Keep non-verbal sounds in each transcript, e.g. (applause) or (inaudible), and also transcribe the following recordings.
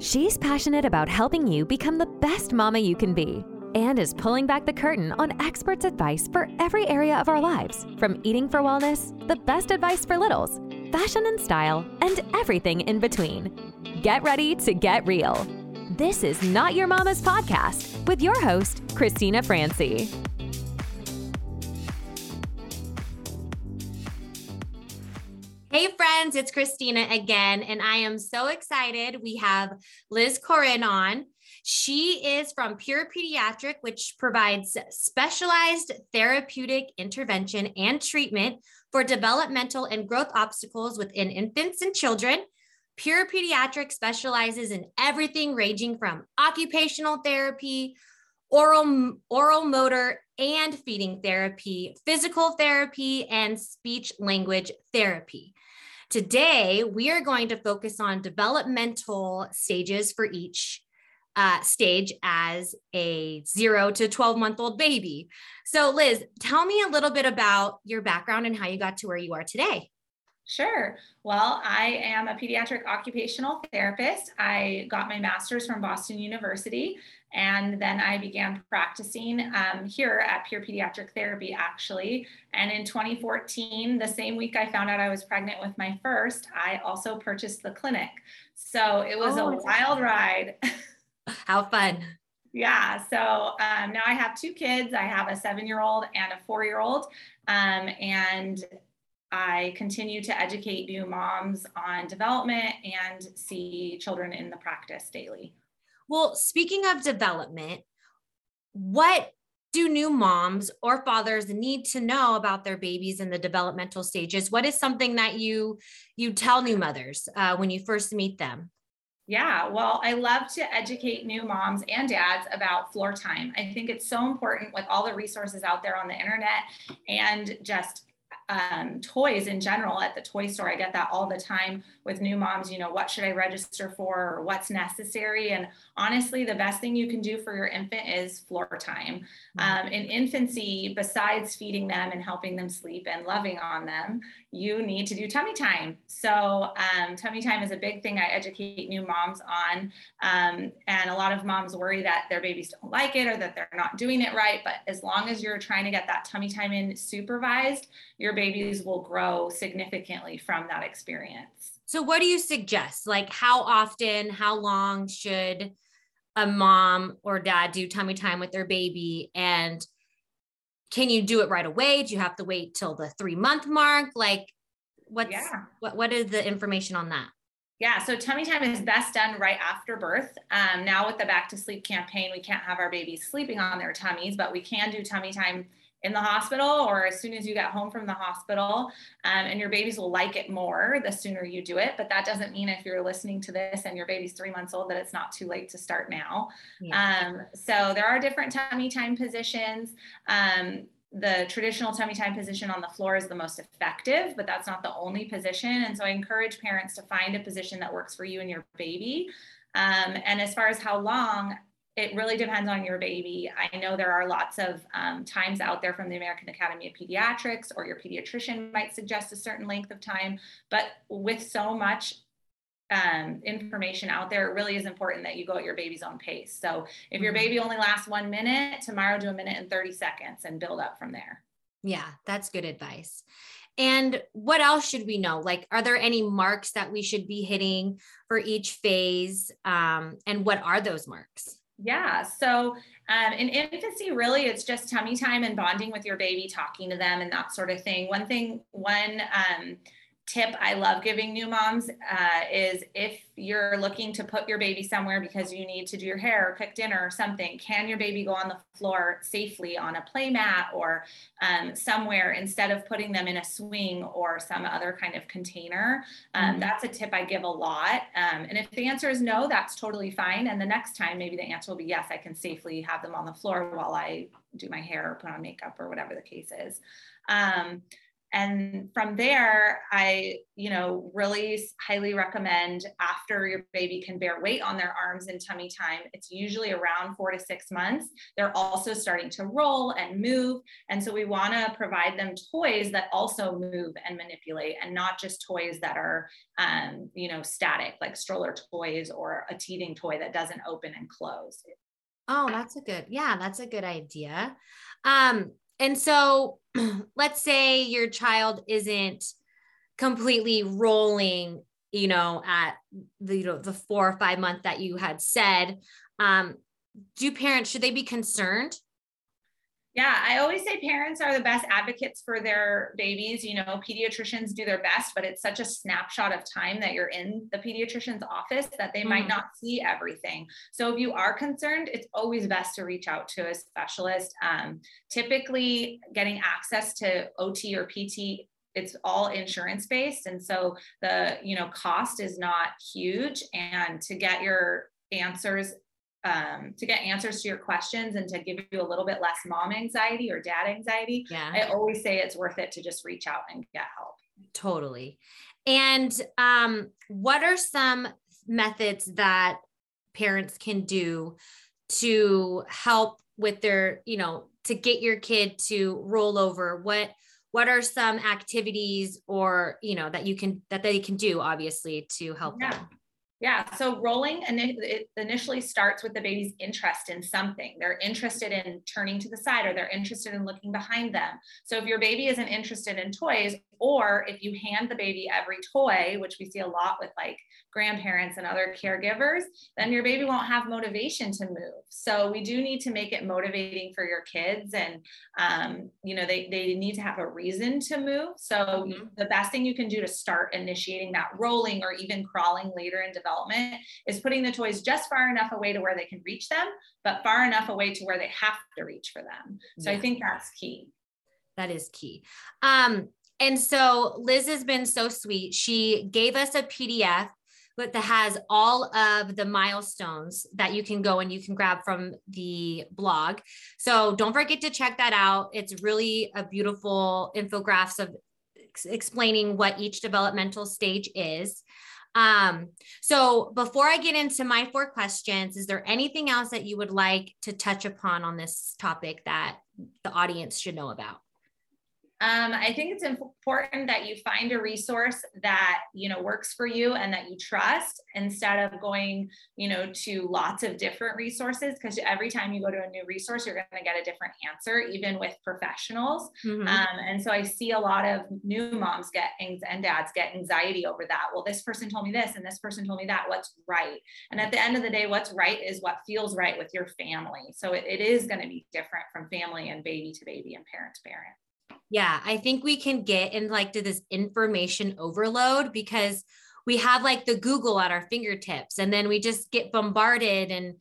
She's passionate about helping you become the best mama you can be and is pulling back the curtain on experts' advice for every area of our lives from eating for wellness, the best advice for littles, fashion and style, and everything in between. Get ready to get real. This is Not Your Mama's Podcast with your host, Christina Francy. Hey, friends, it's Christina again, and I am so excited. We have Liz Koren on. She is from Pure Pediatric, which provides specialized therapeutic intervention and treatment for developmental and growth obstacles within infants and children. Pure Pediatric specializes in everything ranging from occupational therapy, oral, oral motor and feeding therapy, physical therapy, and speech language therapy. Today, we are going to focus on developmental stages for each uh, stage as a zero to 12 month old baby. So, Liz, tell me a little bit about your background and how you got to where you are today. Sure. Well, I am a pediatric occupational therapist. I got my master's from Boston University, and then I began practicing um, here at Pure Pediatric Therapy, actually. And in 2014, the same week I found out I was pregnant with my first, I also purchased the clinic. So it was oh, a wild ride. (laughs) How fun. Yeah. So um, now I have two kids. I have a seven year old and a four year old. Um, and I continue to educate new moms on development and see children in the practice daily. Well, speaking of development, what do new moms or fathers need to know about their babies in the developmental stages? What is something that you you tell new mothers uh, when you first meet them? Yeah, well, I love to educate new moms and dads about floor time. I think it's so important with all the resources out there on the internet and just um, toys in general at the toy store. I get that all the time with new moms. You know, what should I register for or what's necessary? And honestly, the best thing you can do for your infant is floor time. Mm-hmm. Um, in infancy, besides feeding them and helping them sleep and loving on them, you need to do tummy time. So, um, tummy time is a big thing I educate new moms on. Um, and a lot of moms worry that their babies don't like it or that they're not doing it right. But as long as you're trying to get that tummy time in supervised, your babies will grow significantly from that experience. So, what do you suggest? Like, how often, how long should a mom or dad do tummy time with their baby? And can you do it right away? Do you have to wait till the three month mark? Like, what's yeah. what, what is the information on that? Yeah, so tummy time is best done right after birth. Um, now, with the back to sleep campaign, we can't have our babies sleeping on their tummies, but we can do tummy time in the hospital or as soon as you get home from the hospital. Um, and your babies will like it more the sooner you do it. But that doesn't mean if you're listening to this and your baby's three months old that it's not too late to start now. Yeah. Um, so there are different tummy time positions. Um, the traditional tummy time position on the floor is the most effective, but that's not the only position. And so I encourage parents to find a position that works for you and your baby. Um, and as far as how long, it really depends on your baby. I know there are lots of um, times out there from the American Academy of Pediatrics, or your pediatrician might suggest a certain length of time. But with so much um, information out there, it really is important that you go at your baby's own pace. So if your mm-hmm. baby only lasts one minute, tomorrow do a minute and 30 seconds and build up from there. Yeah, that's good advice. And what else should we know? Like, are there any marks that we should be hitting for each phase? Um, and what are those marks? Yeah. So um, in infancy, really, it's just tummy time and bonding with your baby, talking to them, and that sort of thing. One thing, one um, tip I love giving new moms uh, is if you're looking to put your baby somewhere because you need to do your hair or cook dinner or something, can your baby go on the floor safely on a play mat or um, somewhere instead of putting them in a swing or some other kind of container? Um, mm-hmm. That's a tip I give a lot. Um, and if the answer is no, that's totally fine. And the next time, maybe the answer will be yes, I can safely have them on the floor while I do my hair or put on makeup or whatever the case is. Um, and from there, I, you know, really highly recommend after your baby can bear weight on their arms in tummy time, it's usually around four to six months. They're also starting to roll and move. And so we want to provide them toys that also move and manipulate and not just toys that are, um, you know, static, like stroller toys or a teething toy that doesn't open and close. Oh, that's a good, yeah, that's a good idea. Um, and so (clears throat) let's say your child isn't completely rolling, you know, at the, you know, the four or five month that you had said. Um, do parents, should they be concerned yeah, I always say parents are the best advocates for their babies. You know, pediatricians do their best, but it's such a snapshot of time that you're in the pediatrician's office that they mm. might not see everything. So if you are concerned, it's always best to reach out to a specialist. Um, typically, getting access to OT or PT it's all insurance based and so the you know cost is not huge and to get your answers um, to get answers to your questions and to give you a little bit less mom anxiety or dad anxiety, yeah. I always say it's worth it to just reach out and get help. Totally. And um, what are some methods that parents can do to help with their, you know, to get your kid to roll over? What what are some activities or you know that you can that they can do obviously to help yeah. them yeah, so rolling it initially starts with the baby's interest in something. They're interested in turning to the side or they're interested in looking behind them. So if your baby isn't interested in toys, or if you hand the baby every toy, which we see a lot with like grandparents and other caregivers, then your baby won't have motivation to move. So we do need to make it motivating for your kids. And, um, you know, they, they need to have a reason to move. So mm-hmm. the best thing you can do to start initiating that rolling or even crawling later in development is putting the toys just far enough away to where they can reach them, but far enough away to where they have to reach for them. So yeah. I think that's key. That is key. Um, and so Liz has been so sweet. She gave us a PDF that has all of the milestones that you can go and you can grab from the blog. So don't forget to check that out. It's really a beautiful infographics of explaining what each developmental stage is. Um, so before I get into my four questions, is there anything else that you would like to touch upon on this topic that the audience should know about? Um, I think it's important that you find a resource that you know works for you and that you trust instead of going you know to lots of different resources because every time you go to a new resource you're going to get a different answer even with professionals. Mm-hmm. um, and so I see a lot of new moms get and dads get anxiety over that. Well this person told me this and this person told me that. What's right? And at the end of the day what's right is what feels right with your family. So it, it is going to be different from family and baby to baby and parent to parent yeah, I think we can get in like to this information overload because we have like the Google at our fingertips and then we just get bombarded and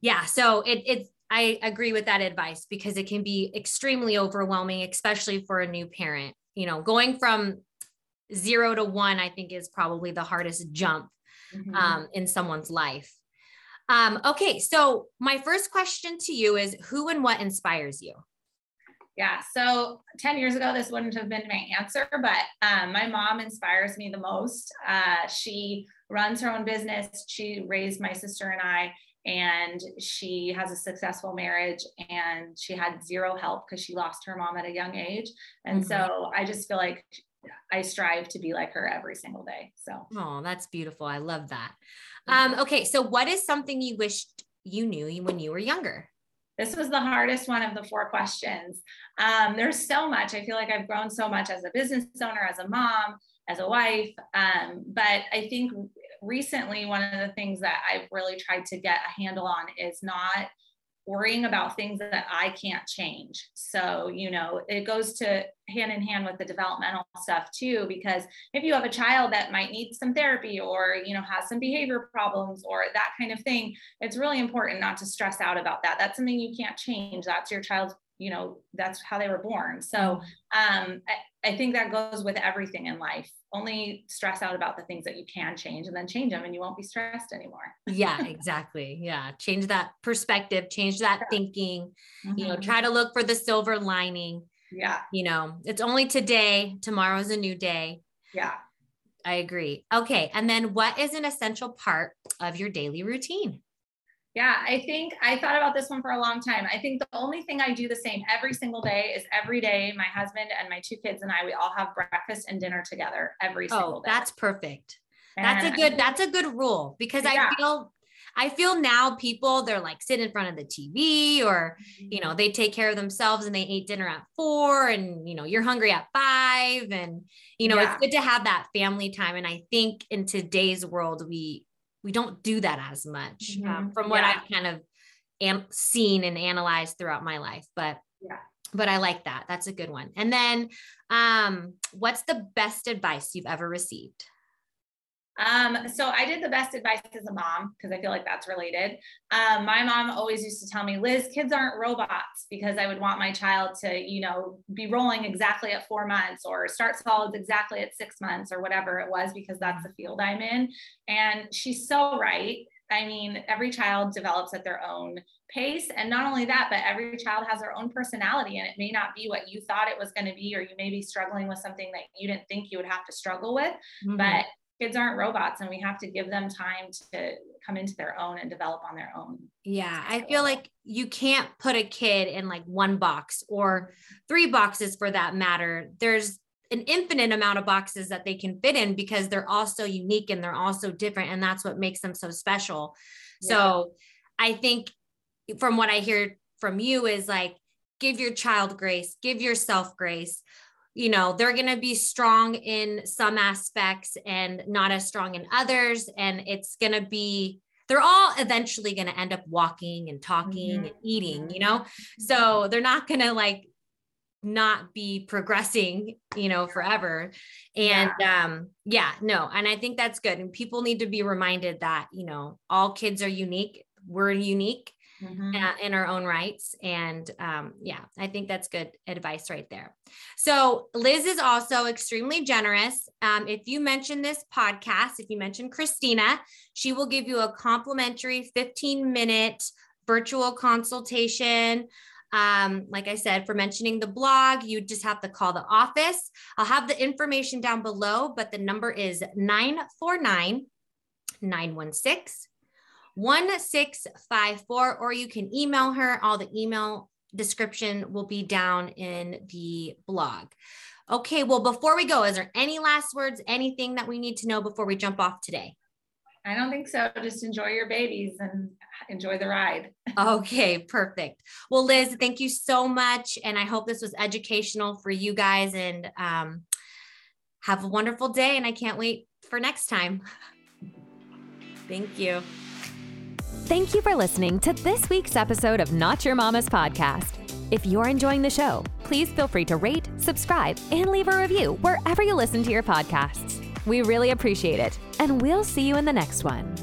yeah, so it it's I agree with that advice because it can be extremely overwhelming, especially for a new parent. You know, going from zero to one, I think is probably the hardest jump mm-hmm. um, in someone's life. Um, okay, so my first question to you is who and what inspires you? Yeah. So 10 years ago, this wouldn't have been my answer, but um, my mom inspires me the most. Uh, she runs her own business. She raised my sister and I, and she has a successful marriage and she had zero help because she lost her mom at a young age. And mm-hmm. so I just feel like I strive to be like her every single day. So, oh, that's beautiful. I love that. Um, okay. So, what is something you wished you knew when you were younger? This was the hardest one of the four questions. Um, there's so much. I feel like I've grown so much as a business owner, as a mom, as a wife. Um, but I think recently, one of the things that I've really tried to get a handle on is not worrying about things that I can't change. So, you know, it goes to hand in hand with the developmental stuff too, because if you have a child that might need some therapy or, you know, has some behavior problems or that kind of thing, it's really important not to stress out about that. That's something you can't change. That's your child's you know that's how they were born so um, I, I, think that goes with everything in life only stress out about the things that you can change and then change them and you won't be stressed anymore yeah exactly yeah change that perspective change that thinking mm-hmm. you know mm-hmm. try to look for the silver lining Yeah. You know, it's only today, tomorrow's a new day. Yeah. I agree. Okay. And then what is an essential part of your daily routine? Yeah, I think I thought about this one for a long time. I think the only thing I do the same every single day is every day my husband and my two kids and I we all have breakfast and dinner together every oh, single day. That's perfect. And that's a good that's a good rule because yeah. I feel I feel now people they're like sit in front of the TV or you know they take care of themselves and they ate dinner at 4 and you know you're hungry at 5 and you know yeah. it's good to have that family time and I think in today's world we we don't do that as much mm-hmm. um, from what yeah. I've kind of am- seen and analyzed throughout my life but yeah but I like that that's a good one and then um what's the best advice you've ever received um, so I did the best advice as a mom because I feel like that's related. Um, my mom always used to tell me, Liz, kids aren't robots because I would want my child to, you know, be rolling exactly at four months or start solids exactly at six months or whatever it was because that's the field I'm in. And she's so right. I mean, every child develops at their own pace. And not only that, but every child has their own personality and it may not be what you thought it was going to be, or you may be struggling with something that you didn't think you would have to struggle with. Mm-hmm. But kids aren't robots and we have to give them time to come into their own and develop on their own. Yeah, I feel like you can't put a kid in like one box or three boxes for that matter. There's an infinite amount of boxes that they can fit in because they're all so unique and they're all so different and that's what makes them so special. Yeah. So, I think from what I hear from you is like give your child grace, give yourself grace you know they're going to be strong in some aspects and not as strong in others. And it's going to be they're all eventually going to end up walking and talking mm-hmm. and eating you know? So they're not going to like not be progressing you know forever. And yeah. um yeah no and i think that's good. And people need to be reminded that you know all kids are unique. We're unique mm-hmm. uh, in our own rights. And um, yeah, I think that's good advice right there. So Liz is also extremely generous. Um, if you mention this podcast, if you mention Christina, she will give you a complimentary 15 minute virtual consultation. Um, like I said, for mentioning the blog, you just have to call the office. I'll have the information down below, but the number is 949 916 1654, or you can email her. All the email description will be down in the blog. Okay, well, before we go, is there any last words, anything that we need to know before we jump off today? I don't think so. Just enjoy your babies and enjoy the ride. okay, perfect. Well, Liz, thank you so much. And I hope this was educational for you guys and um, have a wonderful day. And I can't wait for next time. thank you. Thank you for listening to this week's episode of Not Your Mama's Podcast. If you're enjoying the show, please feel free to rate, subscribe, and leave a review wherever you listen to your podcasts. We really appreciate it, and we'll see you in the next one.